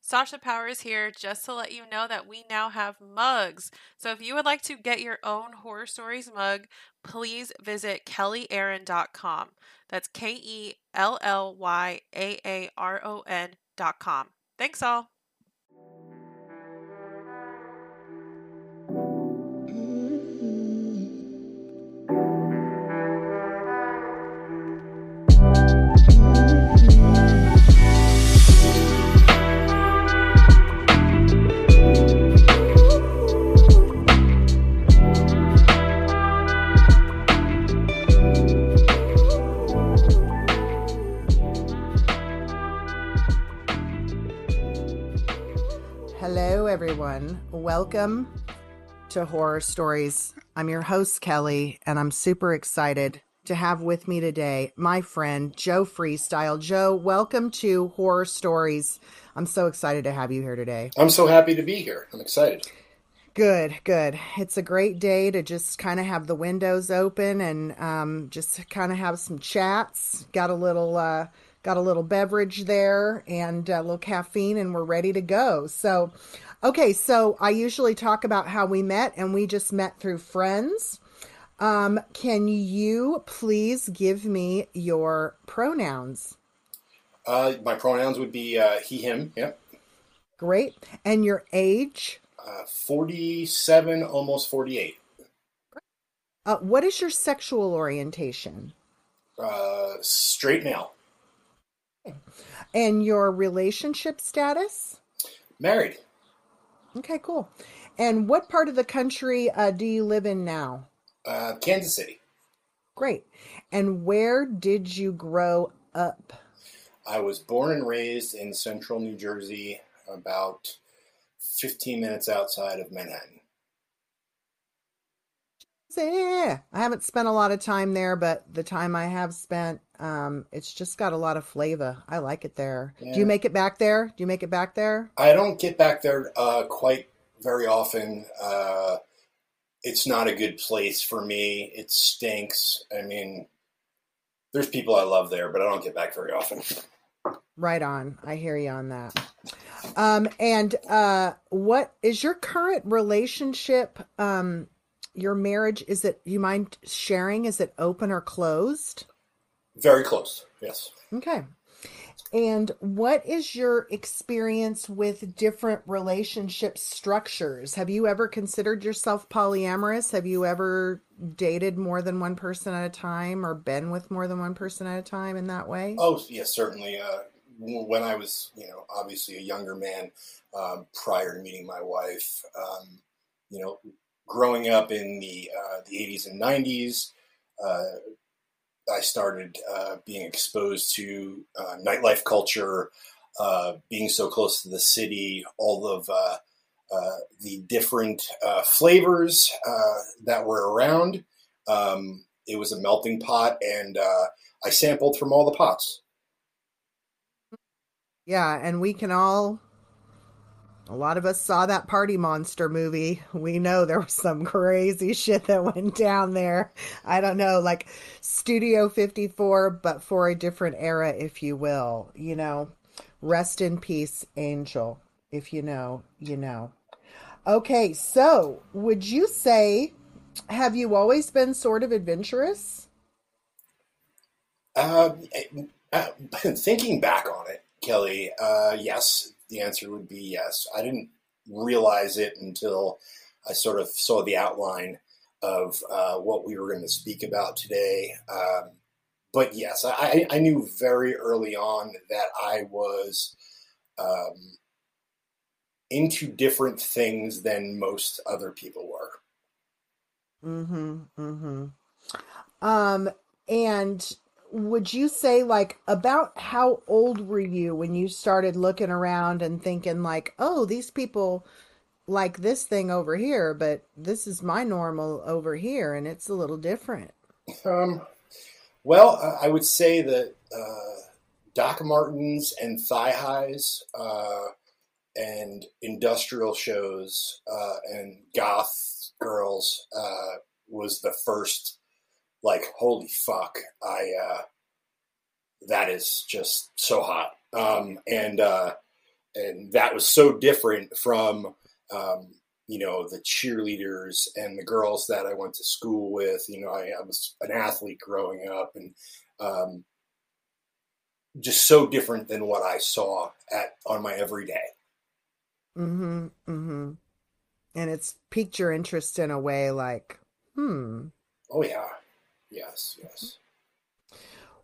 Sasha Powers here just to let you know that we now have mugs. So if you would like to get your own Whore Or Stories mug, please visit kellyaaron.com. That's K E L L Y A A R O N.com. Thanks all. Welcome to Whore Or Stories. I'm your host, Kelly, and I'm super excited to have with me today my friend, Joe Freestyle. Joe, welcome to Whore Or Stories. I'm so excited to have you here today. I'm so happy to be here. I'm excited. Good, good. It's a great day to just kind of have the windows open and um, just kind of have some chats. Got a little. Uh, got a little beverage there and a little caffeine and we're ready to go so okay so i usually talk about how we met and we just met through friends um, can you please give me your pronouns Uh, my pronouns would be uh, he, him. Yep. great and your age Uh, 47, almost 48. uh, what is your sexual orientation Uh, straight male. and your relationship status Married. Okay cool and what part of the country uh, do you live in now Uh, Kansas City. Great. And where did you grow up? I was born and raised in central New Jersey, about 15 minutes outside of Manhattan. Yeah, I haven't spent a lot of time there, but the time I have spent, um, it's just got a lot of flavor. I like it there. Do you make it back there? Do you make it back there? I don't get back there uh, quite very often. Uh, it's not a good place for me. It stinks. I mean, there's people I love there, but I don't get back very often. Right on. I hear you on that. Um, and uh, what is your current relationship? Um, your marriage is it? You mind sharing? Is it open or closed? Very close. Yes. Okay. And what is your experience with different relationship structures? Have you ever considered yourself polyamorous? Have you ever dated more than one person at a time or been with more than one person at a time in that way? Oh, yes, certainly. Uh, when I was, you know, obviously a younger man um, prior to meeting my wife, um, you know, growing up in the uh, the 80s and 90s, uh, I started uh, being exposed to uh, nightlife culture, uh, being so close to the city, all of uh, uh, the different uh, flavors that were around. Um, it was a melting pot, and I sampled from all the pots. Yeah, and we can all a lot of us saw that Party Monster movie. We know there was some crazy shit that went down there. I don't know, like Studio 54, but for a different era, if you will. You know, rest in peace, Angel. If you know, you know. Okay, so would you say, have you always been sort of adventurous? Uh, uh, thinking back on it, Kelly, uh, yes, the answer would be yes. I didn't realize it until I sort of saw the outline of uh, what we were going to speak about today. Um, but yes, I, I knew very early on that I was um, into different things than most other people were. Mm-hmm. Mm-hmm. Um, and would you say like about how old were you when you started looking around and thinking like, oh, these people like this thing over here, but this is my normal over here, and it's a little different. Um, well, I would say that uh, Doc Martens and thigh highs uh, and industrial shows uh, and goth girls uh, was the first. Like, holy fuck! I uh, that is just so hot. Um, and uh, and that was so different from um, you know the cheerleaders and the girls that I went to school with. You know, I, I was an athlete growing up, and um, just so different than what I saw at on my everyday. Mm-hmm. Mm-hmm. And it's piqued your interest in a way like, hmm. Oh yeah. Yes, yes.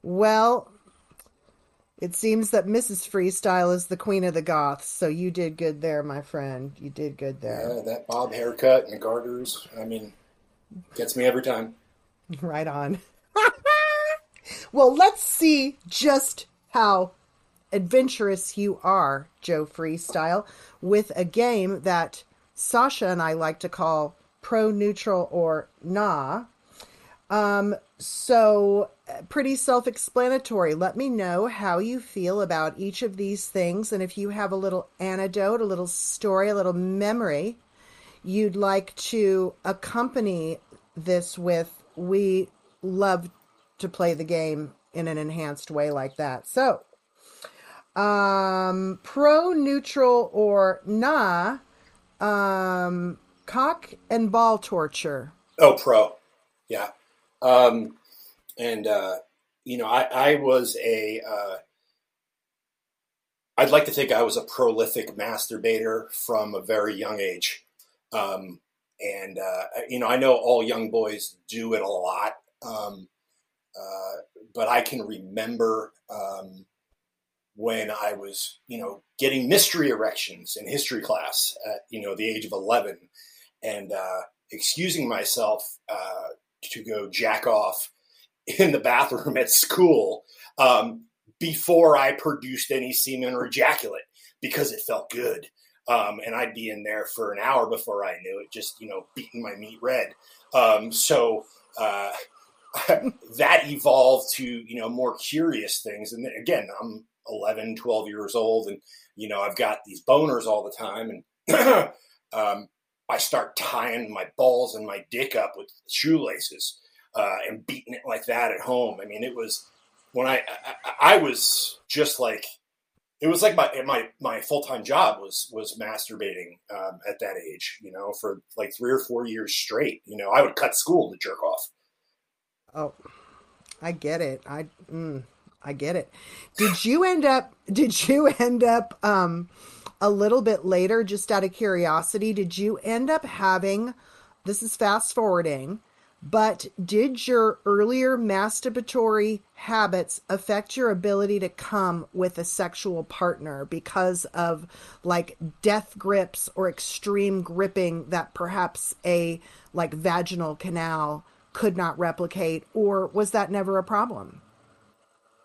Well, it seems that Mrs. Freestyle is the queen of the goths, so you did good there, my friend. You did good there. Yeah, that bob haircut and the garters, I mean, gets me every time. Right on. well, let's see just how adventurous you are, Joe Freestyle, with a game that Sasha and I like to call pro neutral or nah. Um, so pretty self-explanatory. Let me know how you feel about each of these things and if you have a little anecdote, a little story, a little memory you'd like to accompany this with. We love to play the game in an enhanced way like that. So, um, pro, neutral, or nah, um, cock and ball torture. Oh, pro. Yeah. Um, and uh, you know, I, I was a. Uh, I'd like to think I was a prolific masturbator from a very young age, um, and uh, you know, I know all young boys do it a lot, um, uh, but I can remember um, when I was, you know, getting mystery erections in history class at you know the age of eleven, and uh, excusing myself uh, to go jack off in the bathroom at school um, before I produced any semen or ejaculate because it felt good. Um, and I'd be in there for an hour before I knew it, just you know, beating my meat red. Um, so uh, that evolved to you know more curious things. And again, I'm 11, 12 years old, and you know I've got these boners all the time, and um, I start tying my balls and my dick up with shoelaces uh, and beating it like that at home. I mean, it was when I, I, I was just like it was like my my my full time job was was masturbating um, at that age. You know, for like three or four years straight. You know, I would cut school to jerk off. Oh, I get it. I mm, I get it. Did you end up? Did you end up? Um, a little bit later, just out of curiosity, did you end up having? This is fast forwarding but did your earlier masturbatory habits affect your ability to come with a sexual partner because of like death grips or extreme gripping that perhaps a like vaginal canal could not replicate? Or was that never a problem?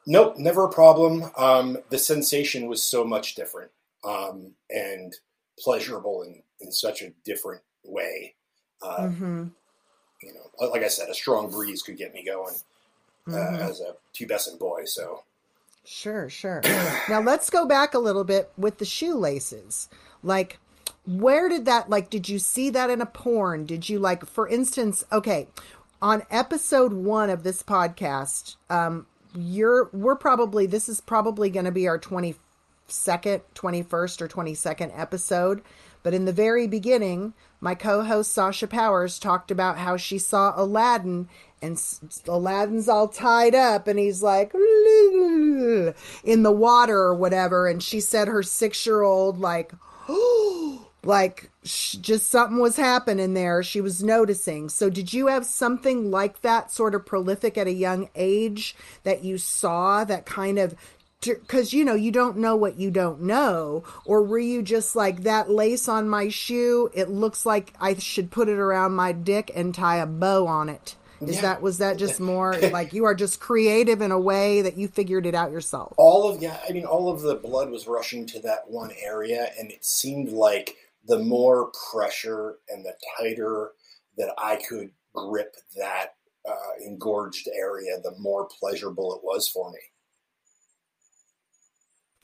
Nope, never a problem. Um, the sensation was so much different um, and pleasurable in, in such a different way. Uh, mm-hmm you know, like I said, a strong breeze could get me going uh, mm-hmm. as a pubescent boy. So, sure, sure. now let's go back a little bit with the shoelaces. Like, where did that? Like, did you see that in a porn? Did you like, for instance? Okay, on episode one of this podcast, um, you're we're probably this is probably going to be our twenty second, twenty first, or twenty second episode. But in the very beginning, my co host Sasha Powers talked about how she saw Aladdin and Aladdin's all tied up and he's like in the water or whatever. And she said her six year old, like, like just something was happening there. She was noticing. So, did you have something like that sort of prolific at a young age that you saw that kind of because you know you don't know what you don't know. Or were you just like that lace on my shoe it looks like i should put it around my dick and tie a bow on it. Is yeah. that was that just more like you are just creative in a way that you figured it out yourself? All of yeah i mean all of the blood was rushing to that one area and it seemed like the more pressure and the tighter that i could grip that uh, engorged area the more pleasurable it was for me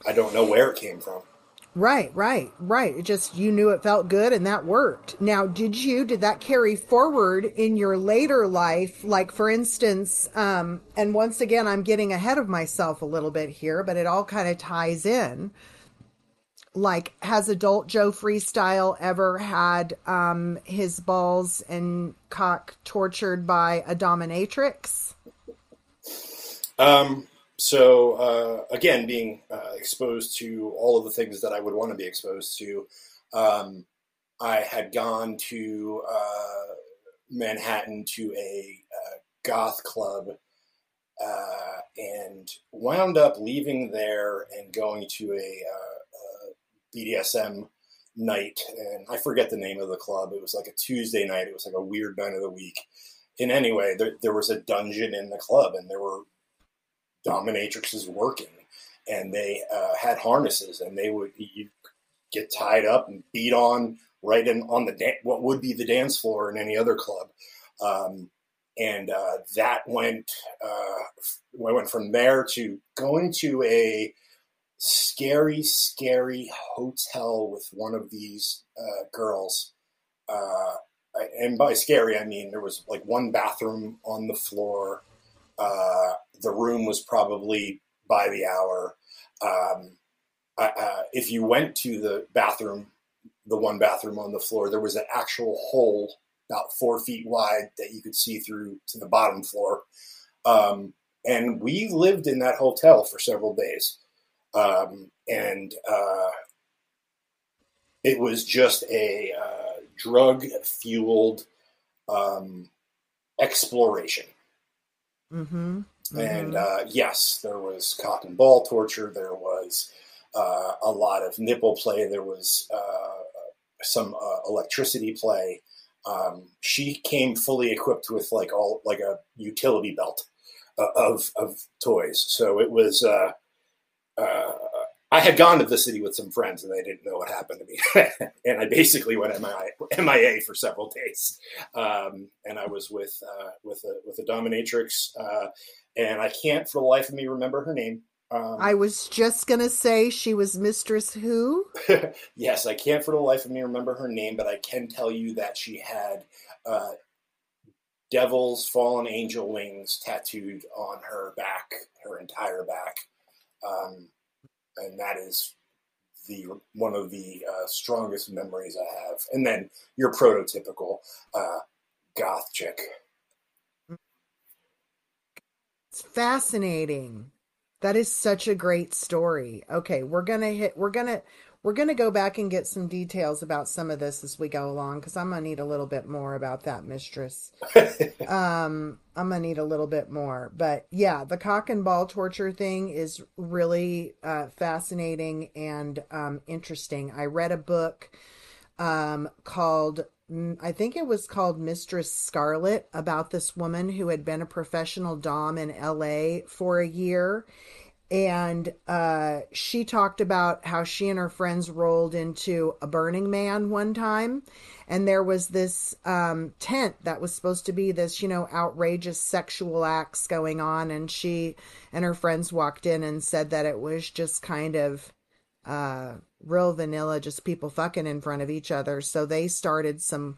I don't know where it came from. Right, right, right. It just you knew it felt good and that worked. Now, did you did that carry forward in your later life? Like for instance, um, and once again I'm getting ahead of myself a little bit here, but it all kind of ties in. like has adult Joe Freestyle ever had um his balls and cock tortured by a dominatrix? Um, so uh, again, being uh, exposed to all of the things that I would want to be exposed to, um, I had gone to uh, Manhattan to a uh, goth club uh, and wound up leaving there and going to a, uh, a BDSM night. And I forget the name of the club. It was like a Tuesday night. It was like a weird night of the week. And anyway, there, there was a dungeon in the club, and there were dominatrixes working, and they uh, had harnesses, and they would you get tied up and beat on right in on the da- what would be the dance floor in any other club. Um, and uh, that went uh, went from there to going to a scary, scary hotel with one of these uh, girls. Uh, and by scary, I mean there was like one bathroom on the floor. Uh, the room was probably by the hour. Um, uh, if you went to the bathroom, the one bathroom on the floor, there was an actual hole about four feet wide that you could see through to the bottom floor. Um, and we lived in that hotel for several days. Um, and uh, it was just a uh, drug fueled um, exploration. Mm-hmm. Mm-hmm. And uh, yes, there was and ball torture. There was uh, a lot of nipple play. There was uh, some uh, electricity play. Um, she came fully equipped with like all like a utility belt uh, of of toys. So it was. Uh, I had gone to the city with some friends, and they didn't know what happened to me. and I basically went MIA, MIA for several days. Um, and I was with with a with a dominatrix and I can't for the life of me remember her name. Um, I was just gonna say she was Mistress Who. yes, I can't for the life of me remember her name, but I can tell you that she had uh, devil's fallen angel wings tattooed on her back, her entire back, um, and that is the one of the uh, strongest memories I have. And then your prototypical uh, goth chick. It's fascinating. That is such a great story. Okay, we're to hit we're to we're going to go back and get some details about some of this as we go along cuz I'm going to need a little bit more about that mistress. um I'm going to need a little bit more. But yeah, the cock and ball torture thing is really uh, fascinating and um, interesting. I read a book um, called I think it was called Mistress Scarlet about this woman who had been a professional Dom in LA for a year. And uh, she talked about how she and her friends rolled into a Burning Man one time. And there was this um, tent that was supposed to be this, you know, outrageous sexual acts going on. And she and her friends walked in and said that it was just kind of uh, real vanilla, just people fucking in front of each other. So they started some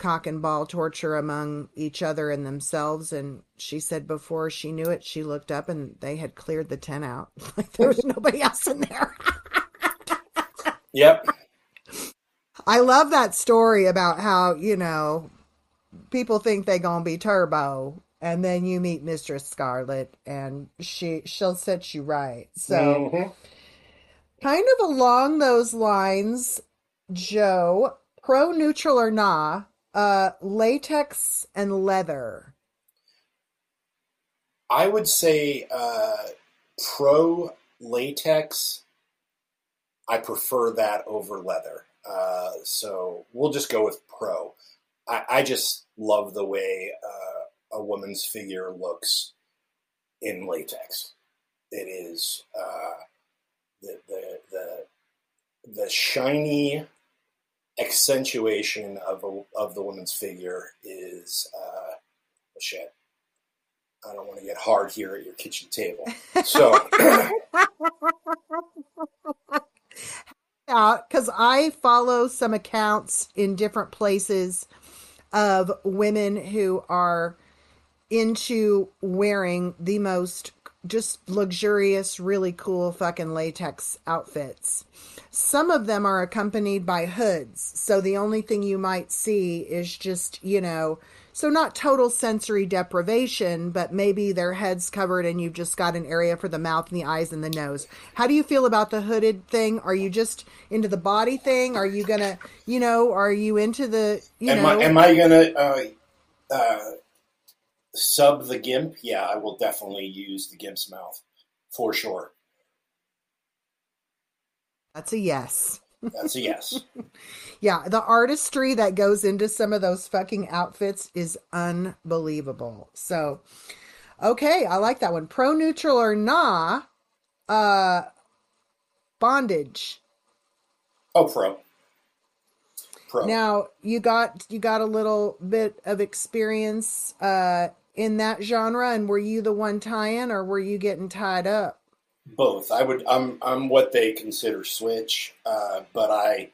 cock and ball torture among each other and themselves. And she said before she knew it, she looked up and they had cleared the tent out. like there was nobody else in there. yep. I love that story about how, you know, people think they gonna be turbo and then you meet Mistress Scarlet and she she'll set you right. So mm-hmm Kind of along those lines, Joe, pro neutral or nah, uh, latex and leather. I would say uh, pro latex. I prefer that over leather. Uh, so we'll just go with pro. I, I just love the way uh, a woman's figure looks in latex. It is uh, the the the, the shiny accentuation of a, of the woman's figure is uh, shit. I don't want to get hard here at your kitchen table. So, because I follow some accounts in different places of women who are into wearing the most just luxurious, really cool fucking latex outfits. Some of them are accompanied by hoods. So the only thing you might see is just, you know, so not total sensory deprivation, but maybe their head's covered and you've just got an area for the mouth and the eyes and the nose. How do you feel about the hooded thing? Are you just into the body thing? Are you gonna, you know, are you into the, you am know? I, am I gonna uh, uh, sub the gimp? Yeah, I will definitely use the gimp's mouth for sure. That's a yes. That's a yes. Yeah, the artistry that goes into some of those fucking outfits is unbelievable. So, okay, I like that one. Pro neutral or nah, uh, bondage. oh, pro. Pro. Now you got you got a little bit of experience uh in that genre, and were you the one tying, or were you getting tied up? Both. I would. I'm. I'm what they consider switch, uh, but I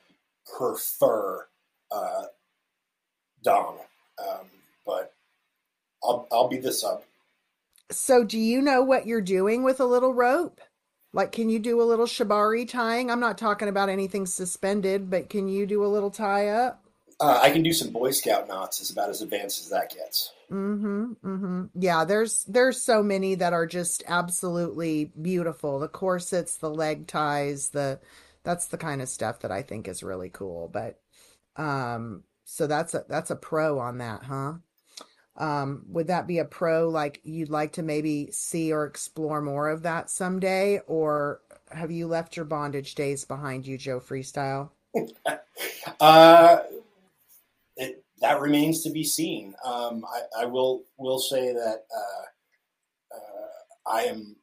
prefer uh, dom. Um, but I'll. I'll be the sub. So, do you know what you're doing with a little rope? Like, can you do a little shibari tying? I'm not talking about anything suspended, but can you do a little tie up? Uh, I can do some Boy Scout knots. Is about as advanced as that gets. Mm-hmm. Mm-hmm. Yeah, there's there's so many that are just absolutely beautiful. The corsets, the leg ties, the that's the kind of stuff that I think is really cool. But um, so that's a that's a pro on that, huh? Um, would that be a pro like you'd like to maybe see or explore more of that someday, or have you left your bondage days behind you, Joe Freestyle? Uh, it, that remains to be seen. Um, I, I will will say that uh, uh, I am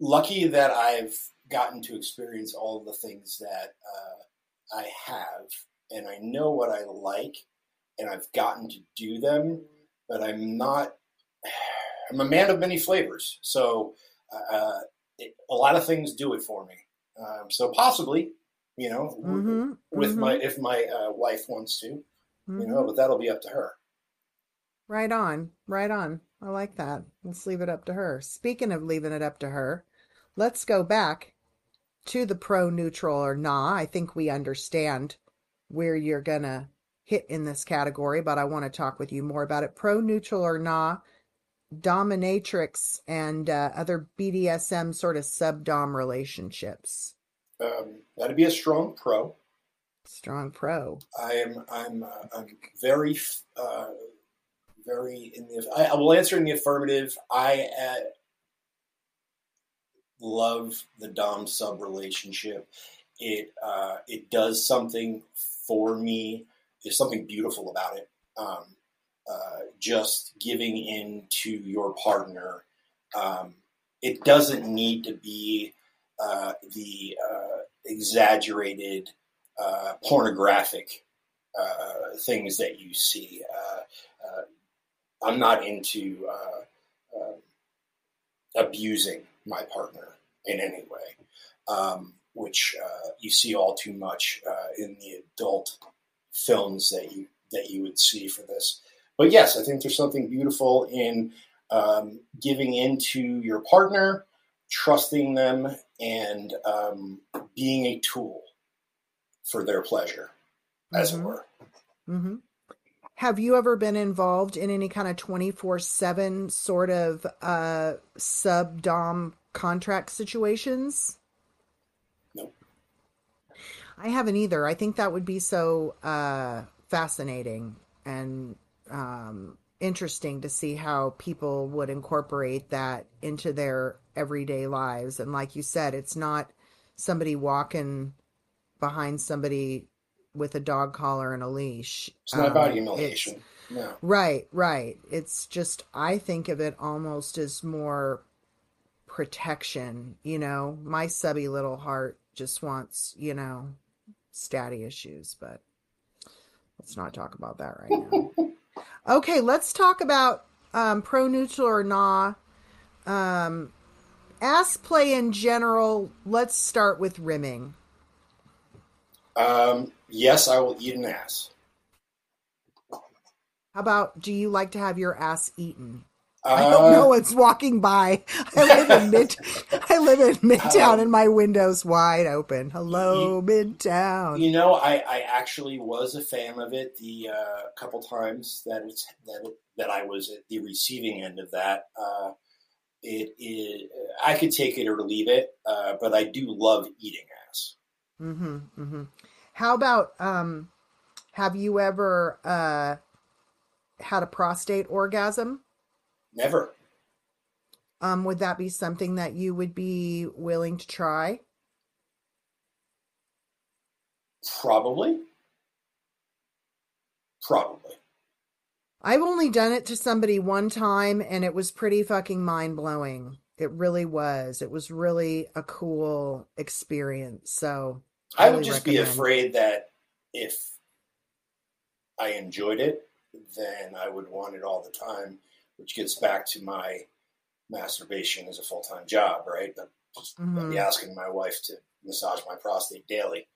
lucky that I've gotten to experience all the things that uh, I have, and I know what I like, and I've gotten to do them. But I'm not. I'm a man of many flavors, so uh, it, a lot of things do it for me. Um, so possibly, you know, Mm-hmm. with mhm, my if my uh, wife wants to, you mhm. know, but that'll be up to her. Right on, right on. I like that. Let's leave it up to her. Speaking of leaving it up to her, let's go back to the pro neutral or nah. I think we understand where you're gonna hit in this category, but I want to talk with you more about it. Pro neutral or nah, dominatrix and uh, other BDSM sort of sub dom relationships. Um, that'd be a strong pro. Strong pro. I am I'm uh, I'm very uh, very in the I, I will answer in the affirmative. I uh, love the dom sub relationship. It uh, it does something for me. There's something beautiful about it. Um, uh, just giving in to your partner. Um, it doesn't need to be uh, the uh, exaggerated uh, pornographic uh, things that you see. Uh, uh, I'm not into uh, abusing my partner in any way, um, which you see all too much in the adult films that you that you would see for this. But yes, I think there's something beautiful in um, giving into your partner, trusting them, and um, being a tool for their pleasure, as Mhm. it were. hmm Have you ever been involved in any kind of 24 7 sort of uh, sub dom contract situations? Nope. I haven't either. I think that would be so uh, fascinating and um, interesting to see how people would incorporate that into their everyday lives. And like you said, it's not somebody walking behind somebody with a dog collar and a leash. It's not Um, about humiliation. No. Right, right. It's just, I think of it almost as more protection. You know, my subby little heart just wants, you know, statty issues, but let's not talk about that right now. okay, let's talk about um, pro neutral or nah. Um, ass play in general. Let's start with rimming. Um, yes, I will eat an ass. How about do you like to have your ass eaten? I don't know. It's walking by. I live in mid. I live in Midtown, Um, and my window's wide open. Hello, Midtown. You know, I, I actually was a fan of it the uh, couple times that it's that that I was at the receiving end of that. Uh, it is I could take it or leave it, uh, but I do love eating ass. Mm-hmm. Mm-hmm. How about um? Have you ever uh had a prostate orgasm? Never. Um, would that be something that you would be willing to try? Probably. Probably. I've only done it to somebody one time and it was pretty fucking mind blowing. It really was. It was really a cool experience. So I would just be afraid that if I enjoyed it, then I would want it all the time, which gets back to my masturbation as a full time job, right? But just, I'd be Mhm. asking my wife to massage my prostate daily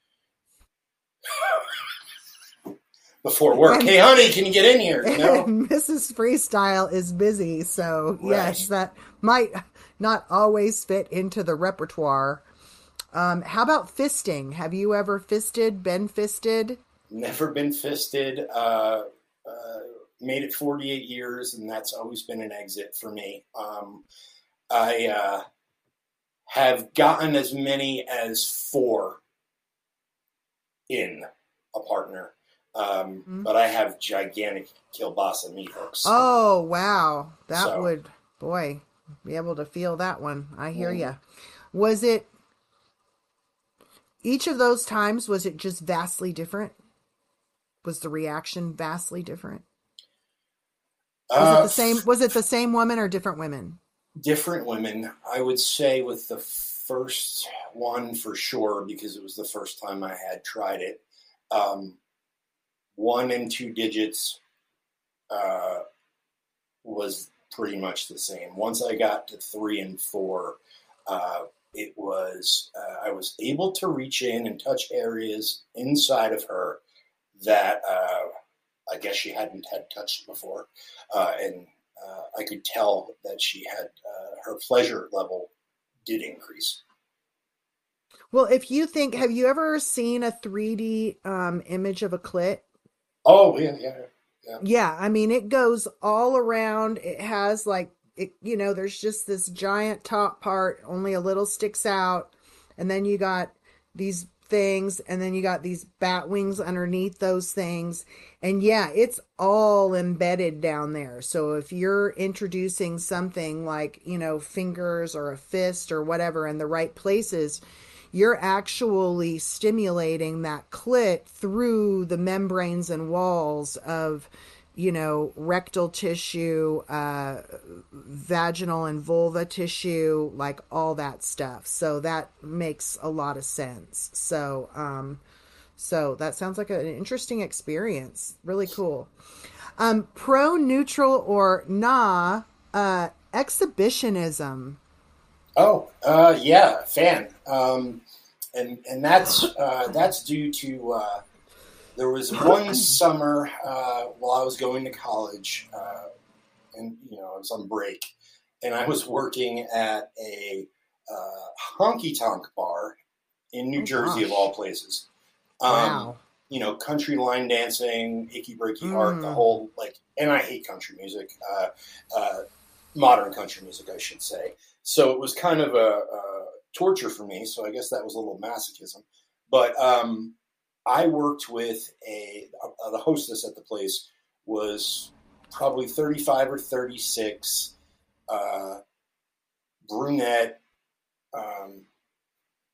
before work. And- hey, honey, can you get in here? No. Mrs. Freestyle is busy, so Right. yes, that might not always fit into the repertoire. Um, how about fisting? Have you ever fisted, been fisted? Never been fisted. Uh, uh, made it 48 years, and that's always been an exit for me. Um, I uh, have gotten as many as four in a partner, um, Mhm. but I have gigantic kielbasa meat hooks. Oh, wow. That So- would, boy, be able to feel that one. I hear Mhm. ya. Was it each of those times was it just vastly different? Was the reaction vastly different? Was Uh, it the same was it the same woman or different women? different women. I would say with the first one for sure because it was the first time I had tried it. Um, one and two digits uh, was pretty much the same. Once I got to three and four, uh, it was uh, I was able to reach in and touch areas inside of her that uh, I guess she hadn't had touched before, uh, and uh, I could tell that she had uh, her pleasure level did increase. Well, if you think have you ever seen a 3D um image of a clit? Oh yeah, yeah. Yeah, I mean it goes all around. It has like it you know, there's just this giant top part, only a little sticks out, and then you got these things and then you got these bat wings underneath those things. And yeah, it's all embedded down there. So if you're introducing something like, you know, fingers or a fist or whatever in the right places, you're actually stimulating that clit through the membranes and walls of you know rectal tissue uh vaginal and vulva tissue like all that stuff. So that makes a lot of sense. So um so that sounds like an interesting experience. Really cool. Um pro neutral or nah uh exhibitionism. Oh, uh, yeah, fan. Um, and and that's uh, that's due to uh, there was one summer uh, while I was going to college, uh, and you know I was on break, and I was working at a uh, honky tonk bar in New Oh, Jersey, of all places. Um, wow you know, country line dancing, icky breaky heart, the Mm. whole like, and I hate country music, uh, uh, modern country music, I should say. So it was kind of a, a torture for me. So I guess that was a little masochism. But um, I worked with a, uh, the hostess at the place was probably 35 or 36, uh, brunette. Um,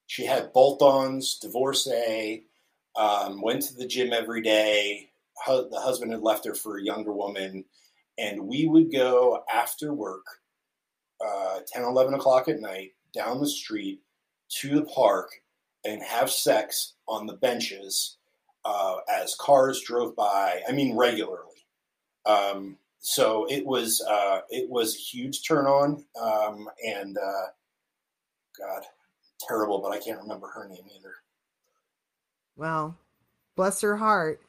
she had bolt-ons, divorcee, um, went to the gym every day. Hu- the husband had left her for a younger woman, and we would go after work, uh, 10, 11 o'clock at night, down the street to the park and have sex on the benches uh, as cars drove by. I mean, regularly. Um, so it was uh, it was a huge turn on, um, and uh, God, terrible, but I can't remember her name either. Well, bless her heart.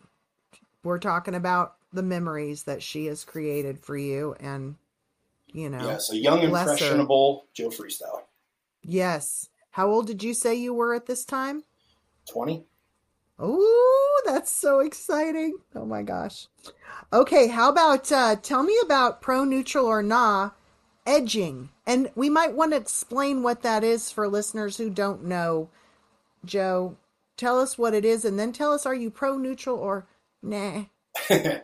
We're talking about the memories that she has created for you and you know. yes, a young, impressionable Joe Freestyle. Yes. How old did you say you were at this time? 20. Oh, that's so exciting. Oh my gosh. Okay, how about uh, tell me about pro, neutral, or nah edging? And we might want to explain what that is for listeners who don't know. Joe, tell us what it is and then tell us are you pro, neutral, or nah? uh,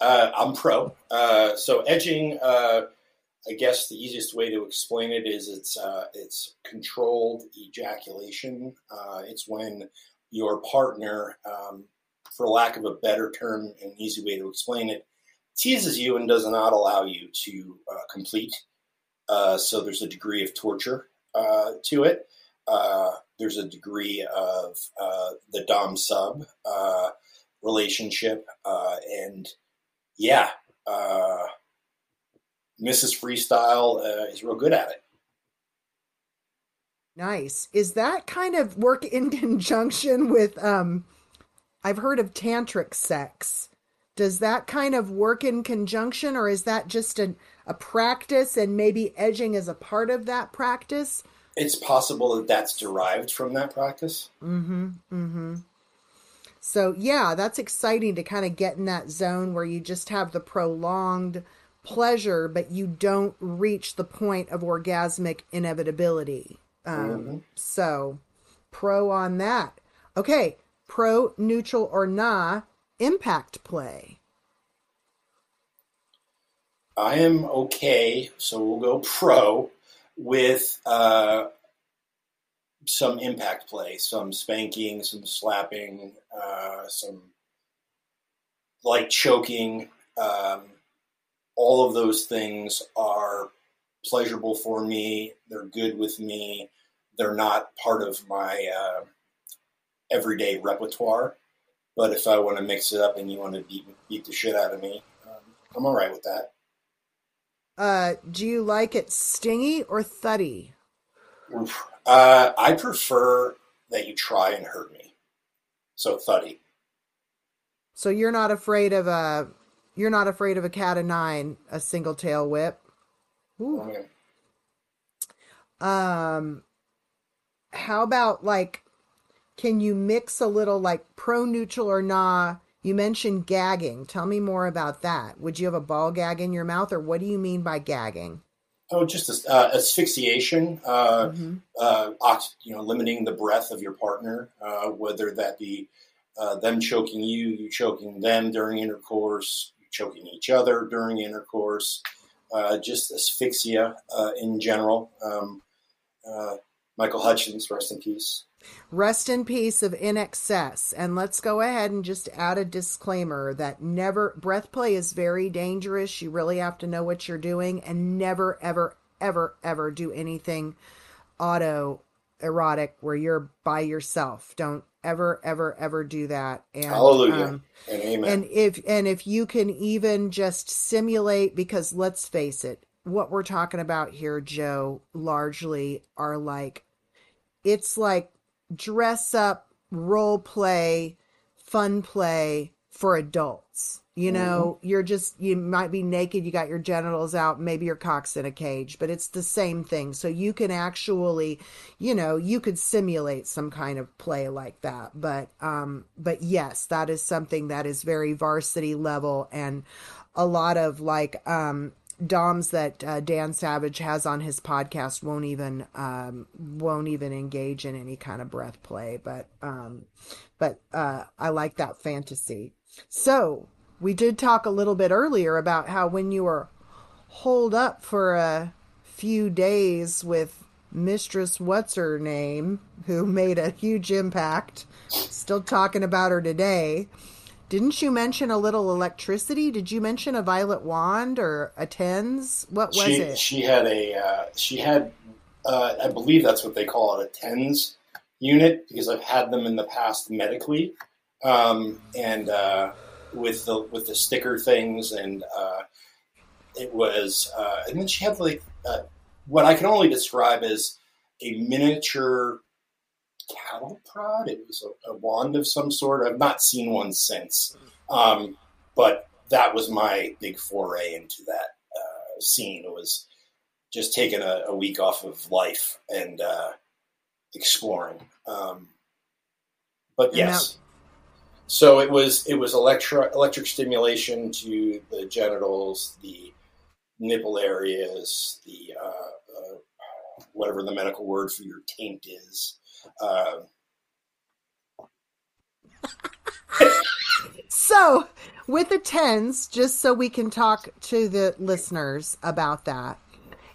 I'm pro. Uh, so edging, uh, I guess the easiest way to explain it is it's uh, it's controlled ejaculation. Uh, it's when your partner, um, for lack of a better term and easy way to explain it, teases you and does not allow you to uh, complete. Uh, so there's a degree of torture uh, to it. Uh, there's a degree of the dom sub relationship, and yeah, Mrs. Freestyle is real good at it. Nice. Is that kind of work in conjunction with um I've heard of tantric sex. Does that kind of work in conjunction or is that just a, a practice and maybe edging is a part of that practice? It's possible that that's derived from that practice. Mm hmm. Mm hmm. So, yeah, that's exciting to kind of get in that zone where you just have the prolonged pleasure but you don't reach the point of orgasmic inevitability. Um, Mm-hmm. So, pro on that. Okay, pro, neutral, or nah, impact play. I am okay, so we'll go pro with uh, some impact play, some spanking, some slapping, uh, some light choking. Um, all of those things are pleasurable for me. They're good with me. They're not part of my uh, everyday repertoire. But if I want to mix it up and you want to beat, beat the shit out of me, um, I'm all right with that. Uh, do you like it stingy or thuddy? Uh, I prefer that you try and hurt me. So thuddy. So you're not afraid of a you're not afraid of a cat of nine, a single tail whip. Ooh. I Um, how about like, can you mix a little like pro neutral or nah? You mentioned gagging. Tell me more about that. Would you have a ball gag in your mouth, or what do you mean by gagging? oh, just uh, asphyxiation. Uh, Mhm. uh, ox- you know, limiting the breath of your partner, uh, whether that be uh, them choking you, you choking them during intercourse, choking each other during intercourse, uh, just asphyxia uh, in general. Um, uh, Michael Hutchence, rest in peace. Rest in peace of INXS. And let's go ahead and just add a disclaimer that never breath play is very dangerous. You really have to know what you're doing and never, ever, ever, ever do anything auto erotic where you're by yourself. Don't ever, ever, ever do that. And Hallelujah um, and amen. and if and if you can even just simulate because let's face it what we're talking about here joe largely are like it's like dress up role play fun play for adults you know you're just you might be naked you got your genitals out maybe your cock's in a cage but it's the same thing. So you can actually you know you could simulate some kind of play like that. But um but yes that is something that is very varsity level and a lot of like um doms that uh, Dan Savage has on his podcast won't even um won't even engage in any kind of breath play but um but uh I like that fantasy. So we did talk a little bit earlier about how when you were holed up for a few days with Mistress What's Her Name, who made a huge impact, still talking about her today. Didn't you mention a little electricity? Did you mention a violet wand or a TENS? What was she it? she had a uh, she had uh, I believe that's what they call it a TENS unit because I've had them in the past medically um, and uh, with the with the sticker things and uh, it was uh, and then she had like uh, what I can only describe as a miniature cattle prod. It was a, a wand of some sort. I've not seen one since, um, but that was my big foray into that uh, scene. It was just taking a, a week off of life and uh, exploring. Um, but yes, so it was it was electro, electric stimulation to the genitals, the nipple areas, the uh, uh, whatever the medical word for your taint is. Uh, so with the TENS, just so we can talk to the listeners about that,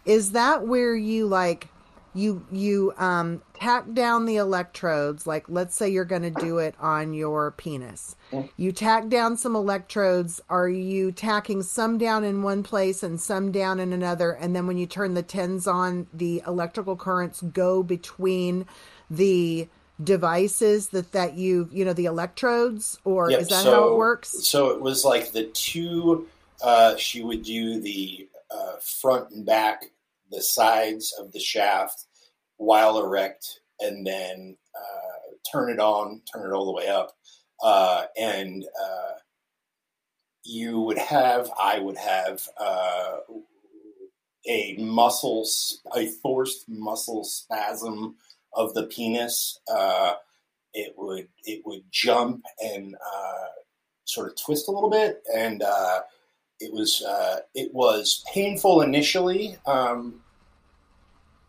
is that where you like you you um tack down the electrodes like let's say you're going to do it on your penis. You tack down some electrodes. Are you tacking some down in one place and some down in another? And then when you turn the TENS on the electrical currents go between the devices that that you you know the electrodes or yep, is that so, how it works? so it was like the two uh she would do the uh front and back the sides of the shaft while erect and then uh, turn it on, turn it all the way up. Uh, and uh, you would have, I would have uh, a muscle, a forced muscle spasm of the penis. Uh, it would, it would jump and sort of twist a little bit. And it was, it was painful initially. Um,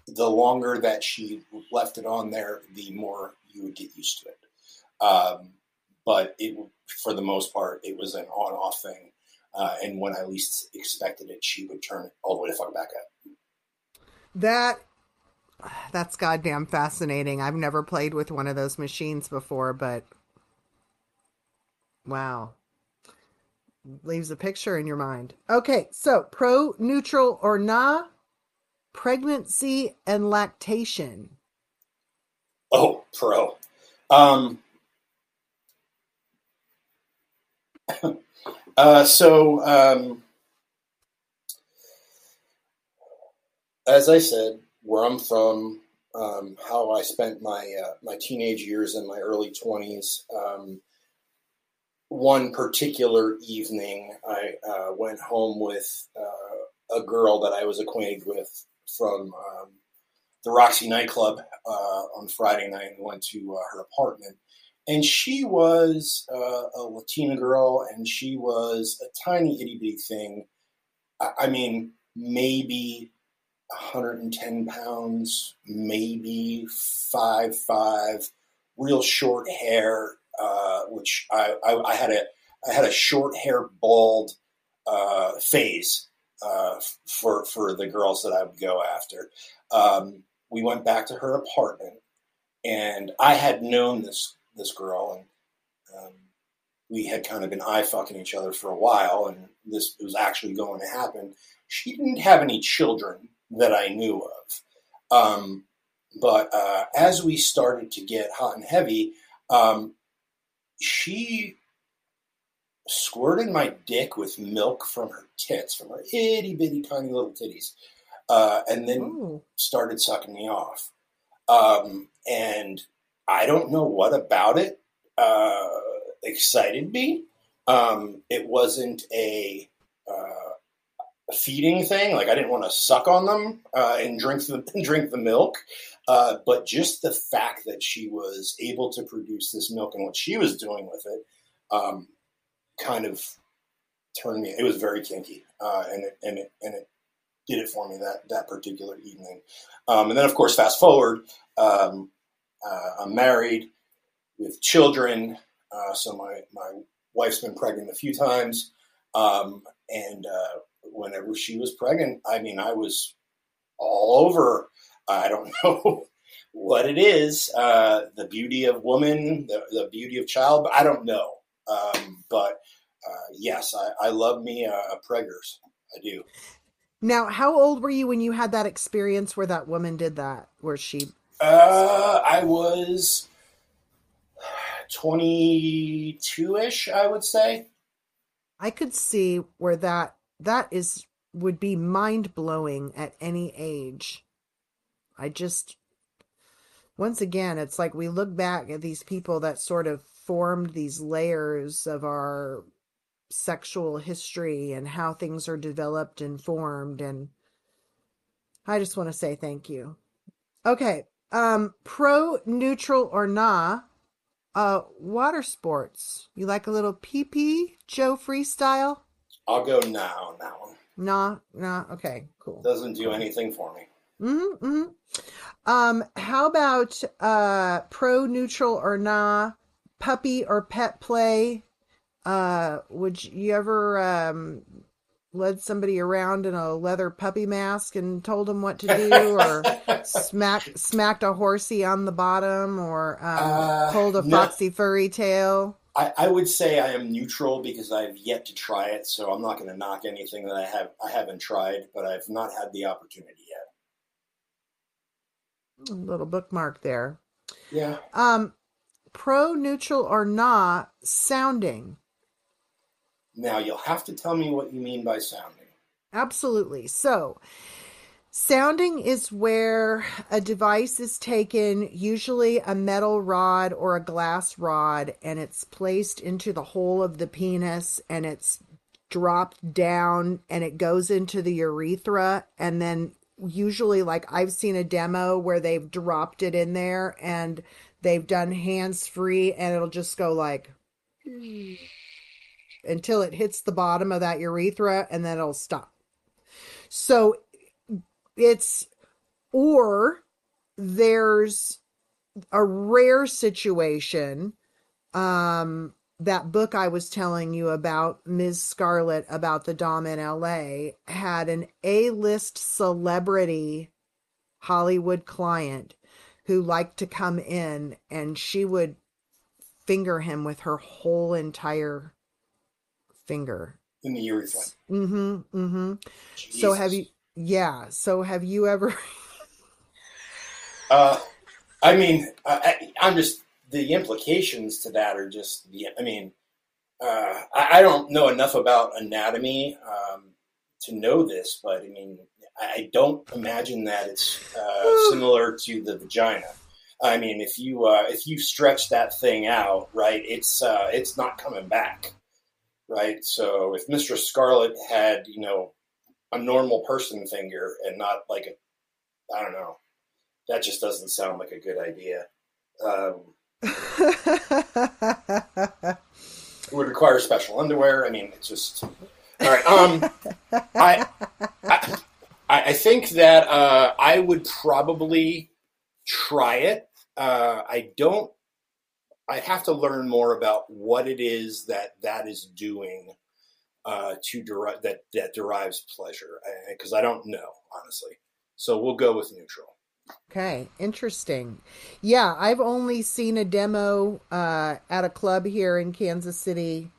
the longer that she left it on there, the more you would get used to it. Um, but it, for the most part, it was an on-off thing. Uh, and when I least expected it, she would turn it all the way to fuck back up. That that's goddamn fascinating. I've never played with one of those machines before, but wow. Leaves a picture in your mind. Okay, so pro, neutral, or nah? pregnancy and lactation? Oh, pro. Um, uh, so, um, as I said, where I'm from, um, how I spent my uh, my teenage years and my early 20s. Um, one particular evening, I uh, went home with uh, a girl that I was acquainted with from um, the Roxy nightclub uh, on Friday night and went to uh, her apartment. And she was uh, a Latina girl, and she was a tiny itty bitty thing. I, I mean, maybe 110 pounds, maybe five five, real short hair, uh, which I, I, I, had a I had a short hair bald uh, phase uh, for for the girls that I would go after. Um, we went back to her apartment, and I had known this this girl, and um, we had kind of been eye fucking each other for a while, and this was actually going to happen. She didn't have any children that I knew of, um, but uh, as we started to get hot and heavy, um, she squirted my dick with milk from her tits, from her itty bitty tiny little titties, uh, and then Ooh. started sucking me off. Um, and I don't know what about it uh, excited me. Um, it wasn't a, a, feeding thing; like I didn't want to suck on them uh, and drink the drink the milk. Uh, but just the fact that she was able to produce this milk and what she was doing with it, um, kind of turned me. It was very kinky, uh, and it and it and it did it for me that that particular evening. Um, and then, of course, fast forward, um, uh, I'm married with children, uh, so my my wife's been pregnant a few times, um, and uh, whenever she was pregnant, I mean, I was all over. I don't know. what it is, uh, the beauty of woman, the, the beauty of child, I don't know. Um, but uh, yes, I, I, love me a, preggers. I do. Now, how old were you when you had that experience where that woman did that? Where she? Uh, I was twenty-two ish. I would say. I could see where that that is would be mind blowing at any age. I just once again, it's like we look back at these people that sort of formed these layers of our sexual history and how things are developed and formed and I just want to say thank you. Okay. Um pro neutral or nah uh water sports. You like a little pee pee Joe freestyle? I'll go now on that one. Nah, nah. Okay, cool. Doesn't do anything for me. Mm-hmm, mm-hmm. Um, how about uh pro neutral or nah puppy or pet play? Uh would you ever um led somebody around in a leather puppy mask and told them what to do or smack smacked a horsey on the bottom or um, Uh, pulled a no. foxy furry tail? I, I would say I am neutral because I've yet to try it, so I'm not going to knock anything that I have I haven't tried, but I've not had the opportunity yet. A little bookmark there. Yeah. Um pro neutral or not sounding. Now you'll have to tell me what you mean by sounding. Absolutely. So, sounding is where a device is taken, usually a metal rod or a glass rod, and it's placed into the hole of the penis and it's dropped down and it goes into the urethra. And then, usually, like I've seen a demo where they've dropped it in there and they've done hands free, and it'll just go like until it hits the bottom of that urethra and then it'll stop. So it's, or there's a rare situation. Um, that book I was telling you about, Ms. Scarlett, about the Dom in LA, had an A list celebrity Hollywood client who liked to come in and she would finger him with her whole entire finger. In the urethra. Mm-hmm. Mm-hmm. So have you. Yeah. So have you ever Uh, I mean, I, I'm just the implications to that are just. the- I mean, uh, I, I don't know enough about anatomy um, to know this, but I mean, I, I don't imagine that it's uh, similar to the vagina. I mean, if you uh, if you stretch that thing out, right, it's uh, it's not coming back, right. So if Mistress Scarlet had, you know, a normal person finger and not like a, I don't know, that just doesn't sound like a good idea. Um, it would require special underwear. I mean, it's just all right. Um, I, I I think that uh, I would probably try it. Uh, I don't. I have to learn more about what it is that that is doing uh, to derive that that derives pleasure because I don't know honestly. So we'll go with neutral. Okay, interesting. Yeah, I've only seen a demo uh, at a club here in Kansas City,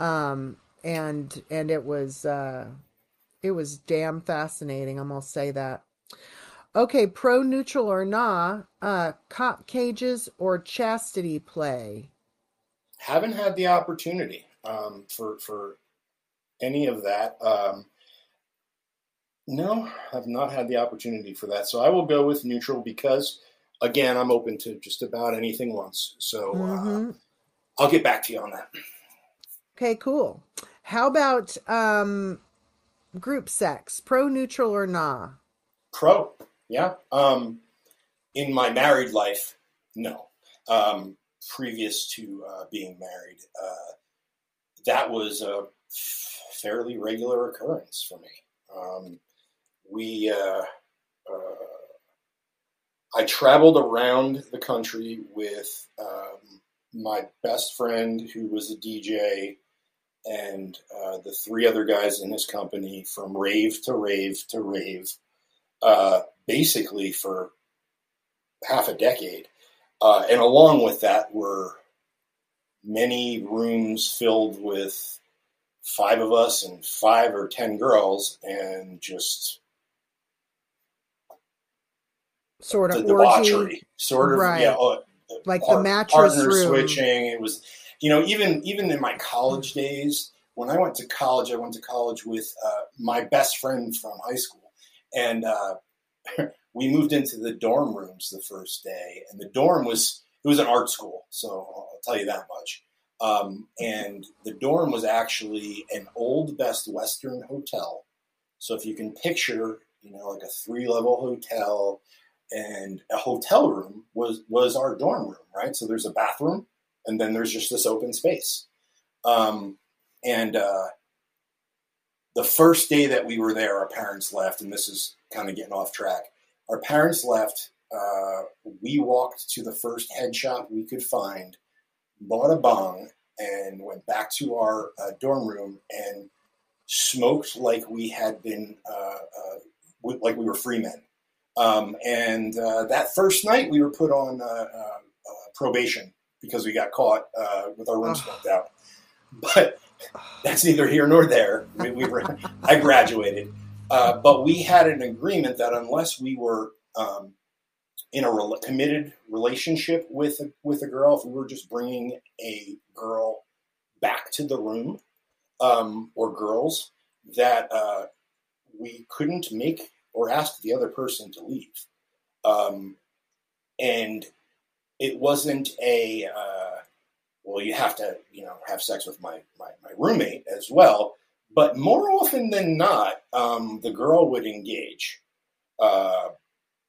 um, and and it was uh, it was damn fascinating. I'm gonna say that. Okay, pro neutral or nah, uh, cock cages or chastity play. haven't had the opportunity um, for for any of that. Um, no, I've not had the opportunity for that. So I will go with neutral because, again, I'm open to just about anything once. So uh, hmm I'll get back to you on that. Okay, cool. How about um, group sex? Pro neutral or nah? Pro, yeah. Um, in my married life, no. Um, previous to uh, being married, uh, that was a fairly regular occurrence for me. Um, we, uh, uh, I traveled around the country with um, my best friend, who was a DJ, and uh, the three other guys in his company from rave to rave to rave, uh, basically for half a decade. Uh, and along with that were many rooms filled with five of us and five or ten girls, and just Sort the of orgy, debauchery, sort of, Right. yeah, uh, like the par- mattress partner room. switching. It was, you know, even even in my college days, when I went to college, I went to college with uh, my best friend from high school, and uh, we moved into the dorm rooms the first day, and the dorm was it was an art school, so I'll tell you that much. Um, and the dorm was actually an old Best Western hotel. So if you can picture, you know, like a three level hotel and a hotel room was, was our dorm room, right? So there's a bathroom and then there's just this open space. Um, and uh, the first day that we were there, our parents left, and this is kind of getting off track. Our parents left. Uh, we walked to the first head shop we could find bought a bong and went back to our uh, dorm room and smoked like we had been uh, uh, like we were free men. Um, and uh, that first night, we were put on uh, uh, probation because we got caught with our room smoked out. But that's neither here nor there. We, we were, I graduated, but we had an agreement that unless we were um, in a re- committed relationship with with a girl, if we were just bringing a girl back to the room um, or girls, that uh, we couldn't make or ask the other person to leave. Um, and it wasn't a uh, well, you have to you know have sex with my my, my roommate as well. But more often than not, um, the girl would engage. Uh,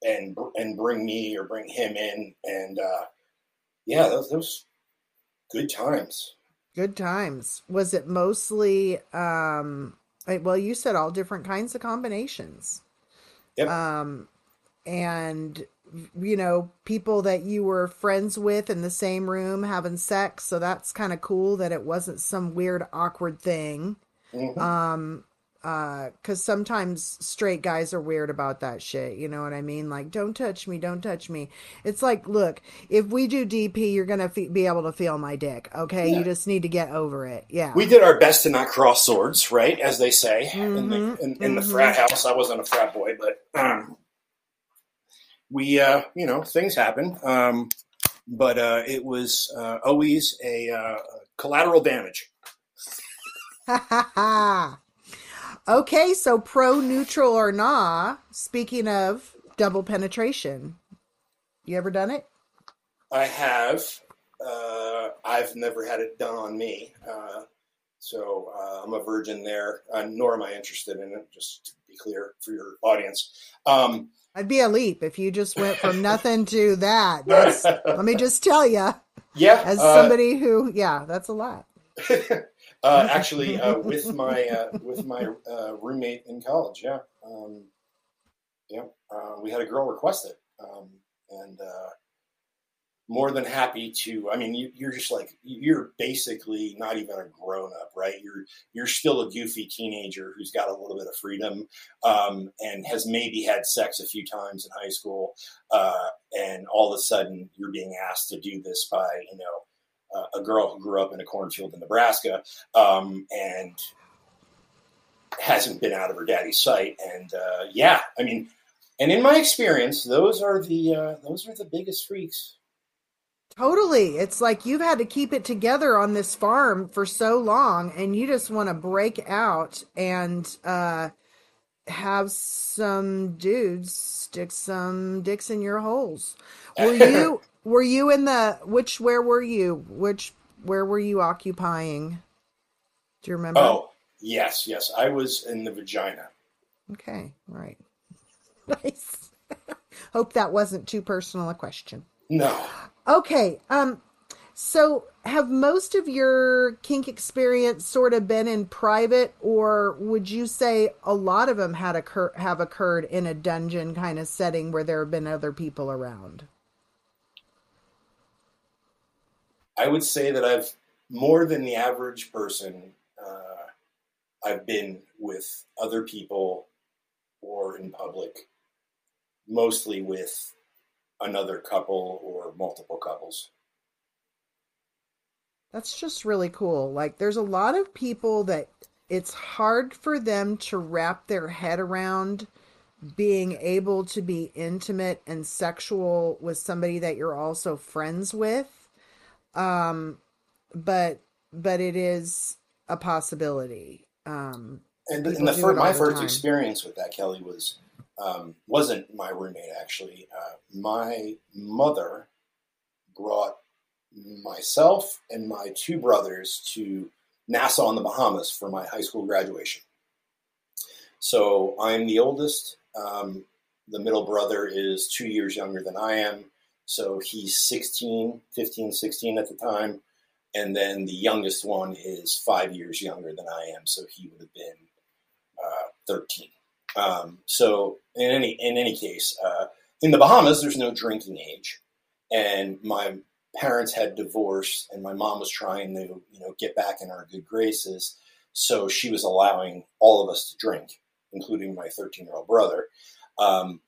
and and bring me or bring him in, and uh, yeah, those those good times. Good times. Was it mostly? Um, well, you said all different kinds of combinations. Yep. Um, and you know people that you were friends with in the same room having sex so that's kind of cool that it wasn't some weird awkward thing Mhm. um uh because sometimes straight guys are weird about that shit you know what i mean like don't touch me don't touch me it's like look if we do dp you're gonna fe- be able to feel my dick okay Yeah. you just need to get over it yeah We did our best to not cross swords, right? As they say in the in, in the mhm. frat house. I wasn't a frat boy, but um, we, uh, you know, things happen. Um, but uh, it was uh, always a uh, collateral damage. okay so pro neutral or nah speaking of double penetration you ever done it I have. Uh, I've never had it done on me, uh, so uh, I'm a virgin there. Uh, nor am I interested in it. Just to be clear for your audience. Um, I'd be a leap if you just went from nothing to that. That's, let me just tell you, yeah, as uh, somebody who, yeah, that's a lot. uh, actually, uh, with my uh, with my uh, roommate in college, yeah, um, yeah, uh, we had a girl request it, um, and uh, more than happy to. I mean, you, you're just like you're basically not even a grown up, right? You're you're still a goofy teenager who's got a little bit of freedom um, and has maybe had sex a few times in high school, uh, and all of a sudden you're being asked to do this by you know a girl who grew up in a cornfield in Nebraska um, and hasn't been out of her daddy's sight. And uh, yeah, I mean, and in my experience, those are the uh, those are the biggest freaks. Totally. It's like you've had to keep it together on this farm for so long and you just want to break out and uh have some dudes stick some dicks in your holes. Were you were you in the which where were you? Which where were you occupying? Do you remember? Oh yes, yes, I was in the vagina. Okay, all right. Nice. Hope that wasn't too personal a question. No, Okay. Um so have most of your kink experience sort of been in private or would you say a lot of them had occur have occurred in a dungeon kind of setting where there have been other people around? I would say that I've more than the average person. Uh, I've been with other people or in public, mostly with another couple or multiple couples. That's just really cool. Like there's a lot of people that it's hard for them to wrap their head around being able to be intimate and sexual with somebody that you're also friends with. Um but but it is a possibility. Um And, and the fir- my the first time. experience with that, Kelly, was um, wasn't my roommate actually. Uh, my mother brought myself and my two brothers to Nassau in the Bahamas for my high school graduation. So I'm the oldest. Um, the middle brother is two years younger than I am. So he's 16, 15, 16 at the time. And then the youngest one is five years younger than I am. So he would have been uh, 13. Um, so in any in any case, uh, in the Bahamas, there's no drinking age, and my parents had divorced, and my mom was trying to you know get back in our good graces, so she was allowing all of us to drink, including my 13 year old brother. Um,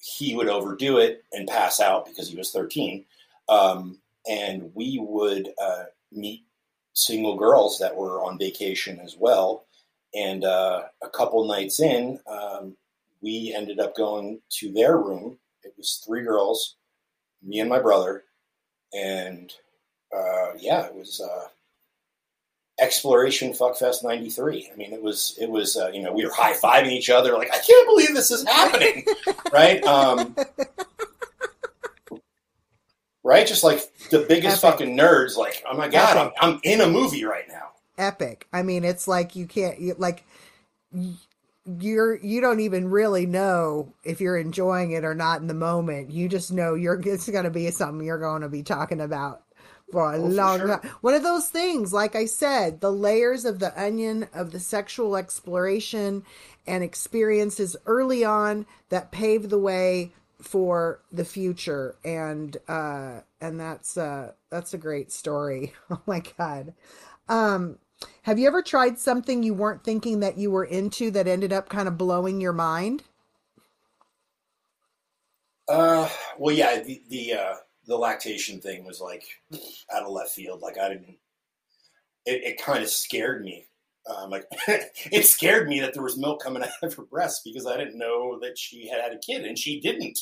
he would overdo it and pass out because he was 13, um, and we would uh, meet single girls that were on vacation as well. And uh, a couple nights in, um, we ended up going to their room. It was three girls, me and my brother, and uh, yeah, it was uh, exploration fuckfest '93. I mean, it was it was uh, you know we were high fiving each other like I can't believe this is happening, right? Um, right, just like the biggest Epic. fucking nerds. Like, oh my god, I'm, I'm in a movie right now. epic. I mean, it's like you can't you, like you're you don't even really know if you're enjoying it or not in the moment. You just know you're it's going to be something you're going to be talking about for a Oh, for sure. time. One of those things, like I said, the layers of the onion of the sexual exploration and experiences early on that pave the way for the future and uh and that's uh that's a great story oh my god um have you ever tried something you weren't thinking that you were into that ended up kind of blowing your mind? Uh, well, yeah, the the uh, the lactation thing was like out of left field. Like I didn't. It, it kind of scared me. Um, like it scared me that there was milk coming out of her breast because I didn't know that she had had a kid and she didn't.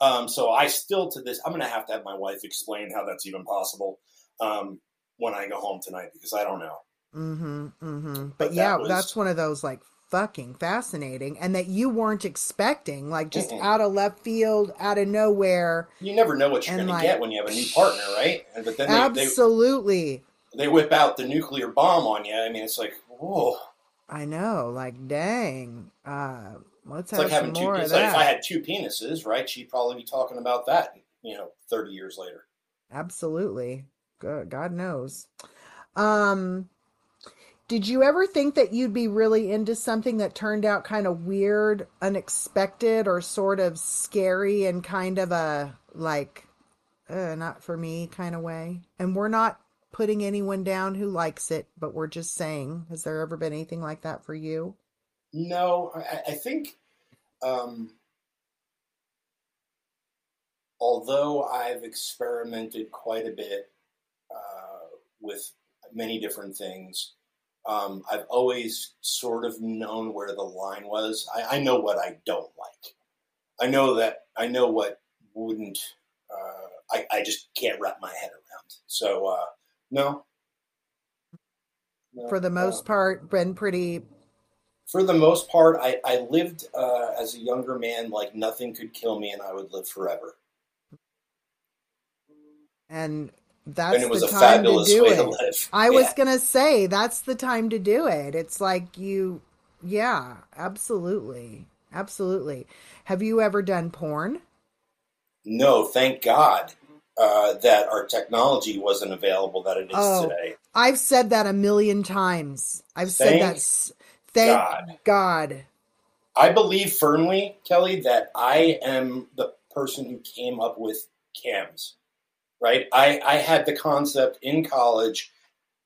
Um, so I still to this, I'm gonna have to have my wife explain how that's even possible um, when I go home tonight because I don't know. Mm-hmm. Mm-hmm. But, But that yeah, was- that's one of those like fucking fascinating and that you weren't expecting, like just Mm-mm. out of left field, out of nowhere. You never know what you're gonna like, get when you have a new partner, right? But then they, they Absolutely. they whip out the nuclear bomb on you. I mean, it's like whoa. I know. Like, dang. Uh, let's It's have like having two. more It's like if I had two penises, right? She'd probably be talking about that, you know, thirty years later. Absolutely. Good. God knows. Um, did you ever think that you'd be really into something that turned out kind of weird, unexpected, or sort of scary and kind of a like, uh, not for me kind of way? And we're not putting anyone down who likes it, but we're just saying, has there ever been anything like that for you? No, I, I think, um, although I've experimented quite a bit uh, with many different things, um, I've always sort of known where the line was. I, I know what I don't like. I know that I know what wouldn't. Uh, I, I just can't wrap my head around. So uh, no. No, For the uh, most part, been pretty. for the most part, I, I lived uh, as a younger man like nothing could kill me and I would live forever. And that's and it was the a time to do way it. to live. I was gonna say that's the time to do it. It's like you, yeah, absolutely, absolutely. Have you ever done porn? No, thank God uh, that our technology wasn't available that it is Oh, today. I've said that a million times. I've said Thank that. Thank God. God. I believe firmly, Kelly, that I am the person who came up with cams. Right? I, I had the concept in college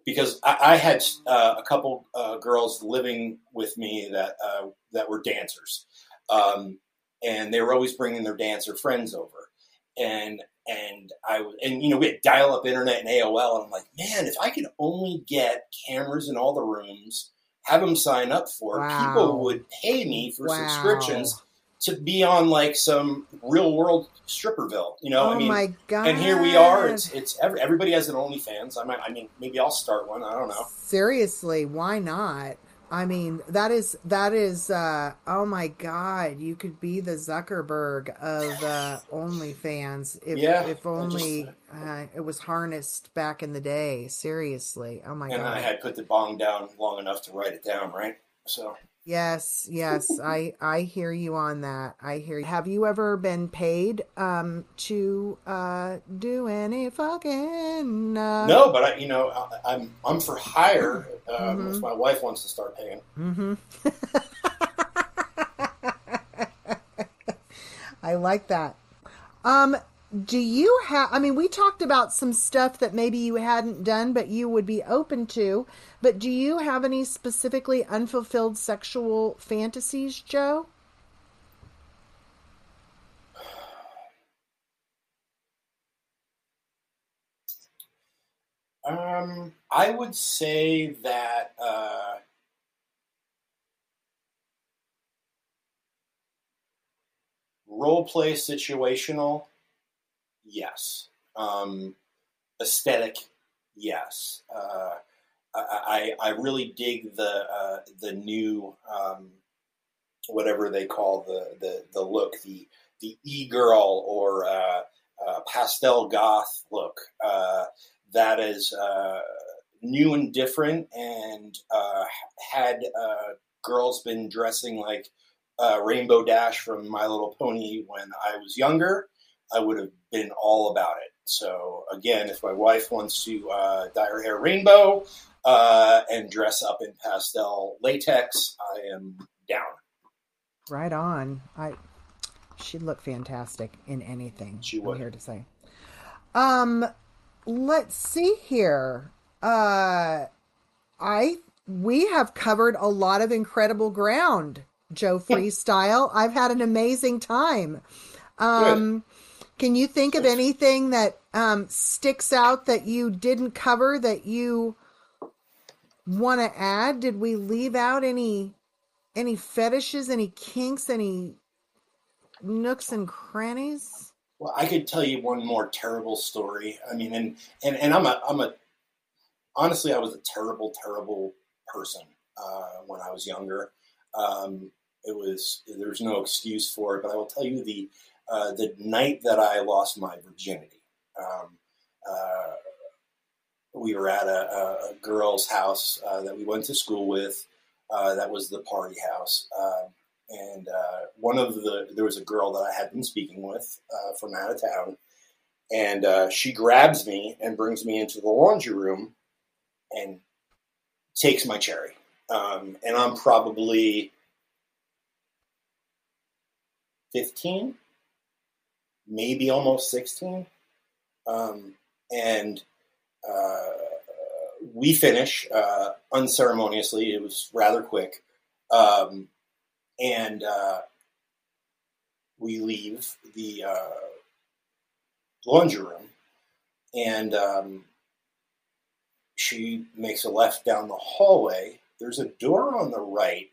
because I, I had uh, a couple uh, girls living with me that uh, that were dancers, um, and they were always bringing their dancer friends over, and and I and you know we had dial up internet and AOL, and I'm like, man, if I could only get cameras in all the rooms, have them sign up for it, Wow. people would pay me for Wow. subscriptions to be on like some real world stripperville. You know, oh I mean, my God. and here we are. It's it's every, everybody has an OnlyFans. I might, I mean, maybe I'll start one. I don't know. Seriously, why not? I mean, that is that is uh oh my god, you could be the Zuckerberg of uh OnlyFans if Yeah, if only just- uh, it was harnessed back in the day. Seriously. Oh my and god. And I had put the bong down long enough to write it down, right? So Yes, yes, I I hear you on that. I hear you. Have you ever been paid um to uh do any fucking uh no, but I, you know, I, I'm I'm for hire. Mhm. If my wife wants to start paying, Mm-hmm. I like that. Um, do you have? I mean, we talked about some stuff that maybe you hadn't done, but you would be open to. But do you have any specifically unfulfilled sexual fantasies, Joe? um, I would say that. Uh, role play situational, yes. Um, aesthetic, yes. Uh, I, I really dig the uh, the new um, whatever they call the the, the look the the e girl or uh, uh, pastel goth look uh, that is uh, new and different and had girls been dressing like Rainbow Dash from My Little Pony when I was younger, I would have been all about it. So again, if my wife wants to uh, dye her hair rainbow uh, and dress up in pastel latex, I am down. Right on. I she'd look fantastic in anything. She I'm here to say. Um, let's see here. Uh, I we have covered a lot of incredible ground, Joe Freestyle. I've had an amazing time. Um, can you think of anything that um sticks out that you didn't cover that you want to add? Did we leave out any any fetishes, any kinks, any nooks and crannies? Well, I could tell you one more terrible story. I mean, and and, and I'm a I'm a honestly, I was a terrible, terrible person uh, when I was younger. Um, it was there's no excuse for it, but I will tell you the uh, the night that I lost my virginity. Um, uh, we were at a, a, girl's house uh, that we went to school with. Uh, that was the party house. Um, and uh, one of the there was a girl that I had been speaking with from out of town, and she grabs me and brings me into the laundry room, and takes my cherry, um, and I'm probably fifteen, maybe almost sixteen, um, and uh, we finish uh, unceremoniously. It was rather quick. Um, and uh, we leave the uh, laundry room, and um, she makes a left down the hallway. There's a door on the right,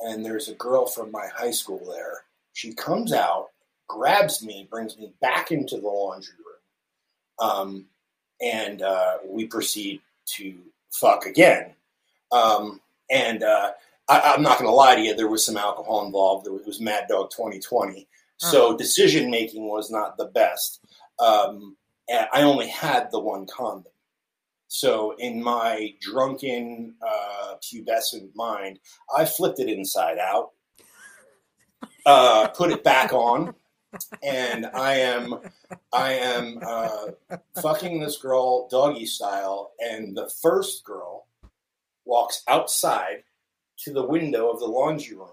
and there's a girl from my high school there. She comes out, grabs me, brings me back into the laundry room, um, and uh, we proceed to fuck again. Um, and uh, I, I'm not going to lie to you. There was some alcohol involved. There was, it was Mad Dog 2020, so decision making was not the best. Um, and I only had the one condom. So in my drunken, uh, pubescent mind, I flipped it inside out, uh, put it back on, and I am, I am uh, fucking this girl doggy style, and the first girl walks outside to the window of the laundry room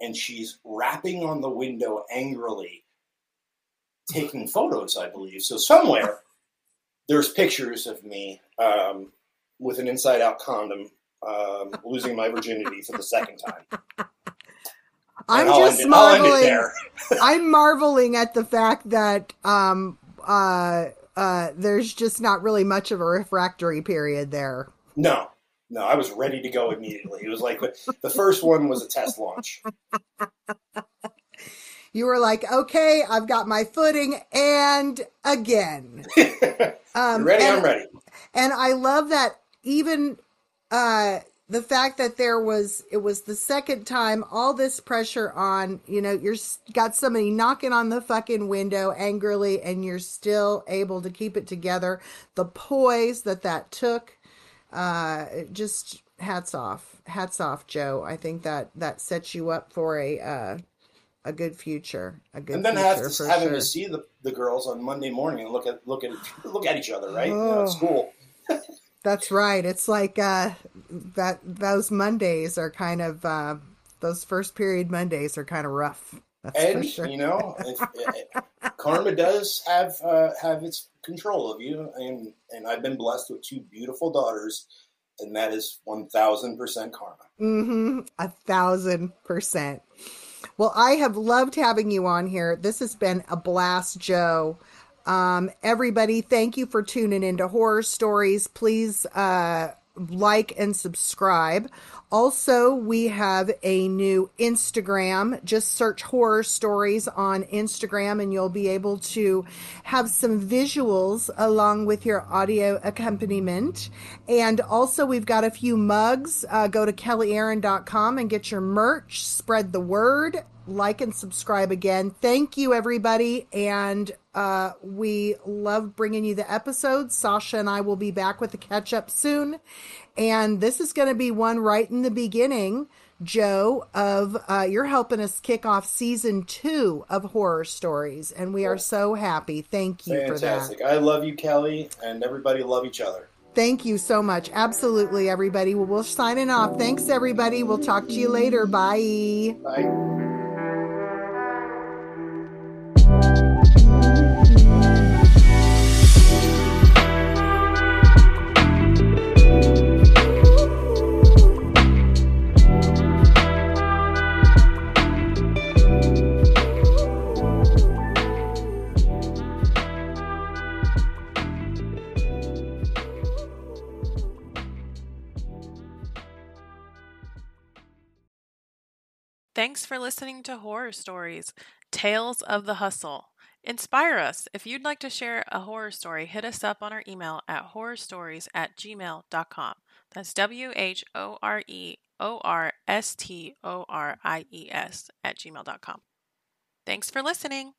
and she's rapping on the window angrily, taking photos, I believe. So somewhere there's pictures of me um, with an inside out condom um, losing my virginity for the second time. I'm I'll just end it- I'll end it marveling. I'm marveling at the fact that um uh uh there's just not really much of a refractory period there. No, no, I was ready to go immediately. It was like the first one was a test launch. You were like, okay, I've got my footing, and again. Um, ready? and, I'm ready. and I love that even uh the fact that there was it was the second time all this pressure on you know you're got somebody knocking on the fucking window angrily and you're still able to keep it together the poise that that took uh just hats off hats off joe i think that that sets you up for a uh a good future a good and then future have to, having sure to see the, the girls on Monday morning and look at look at look at each other, right? You know, at Oh. school. That's right. It's like uh, that. Those Mondays are kind of uh, those first period Mondays are kind of rough. That's for And sure. you know, karma does have uh, have its control of you, and and I've been blessed with two beautiful daughters, and that is one thousand percent karma. Mm-hmm. A thousand percent. Well, I have loved having you on here. This has been a blast, Joe. Um, everybody, thank you for tuning into Whore Or Stories. Please uh, like and subscribe. Also, we have a new Instagram. Just search Whore Or Stories on Instagram, and you'll be able to have some visuals along with your audio accompaniment. And also, we've got a few mugs. Uh, go to kellyaaron.com and get your merch. Spread the word. Like and subscribe again. Thank you, everybody. And uh, we love bringing you the episodes. Sasha and I will be back with the catch up soon. And this is going to be one right in the beginning, Joe, of uh, you're helping us kick off season two of Whore Or Stories. And we are so happy. Thank you for that. Fantastic. I love you, Kelly, and everybody love each other. Thank you so much. Absolutely, everybody. Well, we're signing off. Thanks, everybody. We'll talk to you later. Bye. Bye. Thanks for listening to Whore Or Stories, Tales of the Hustle. Inspire us. If you'd like to share a horror story, hit us up on our email at whoreorstories at gmail.com. That's W H O R E O R S T O R I E S at gmail.com. Thanks for listening.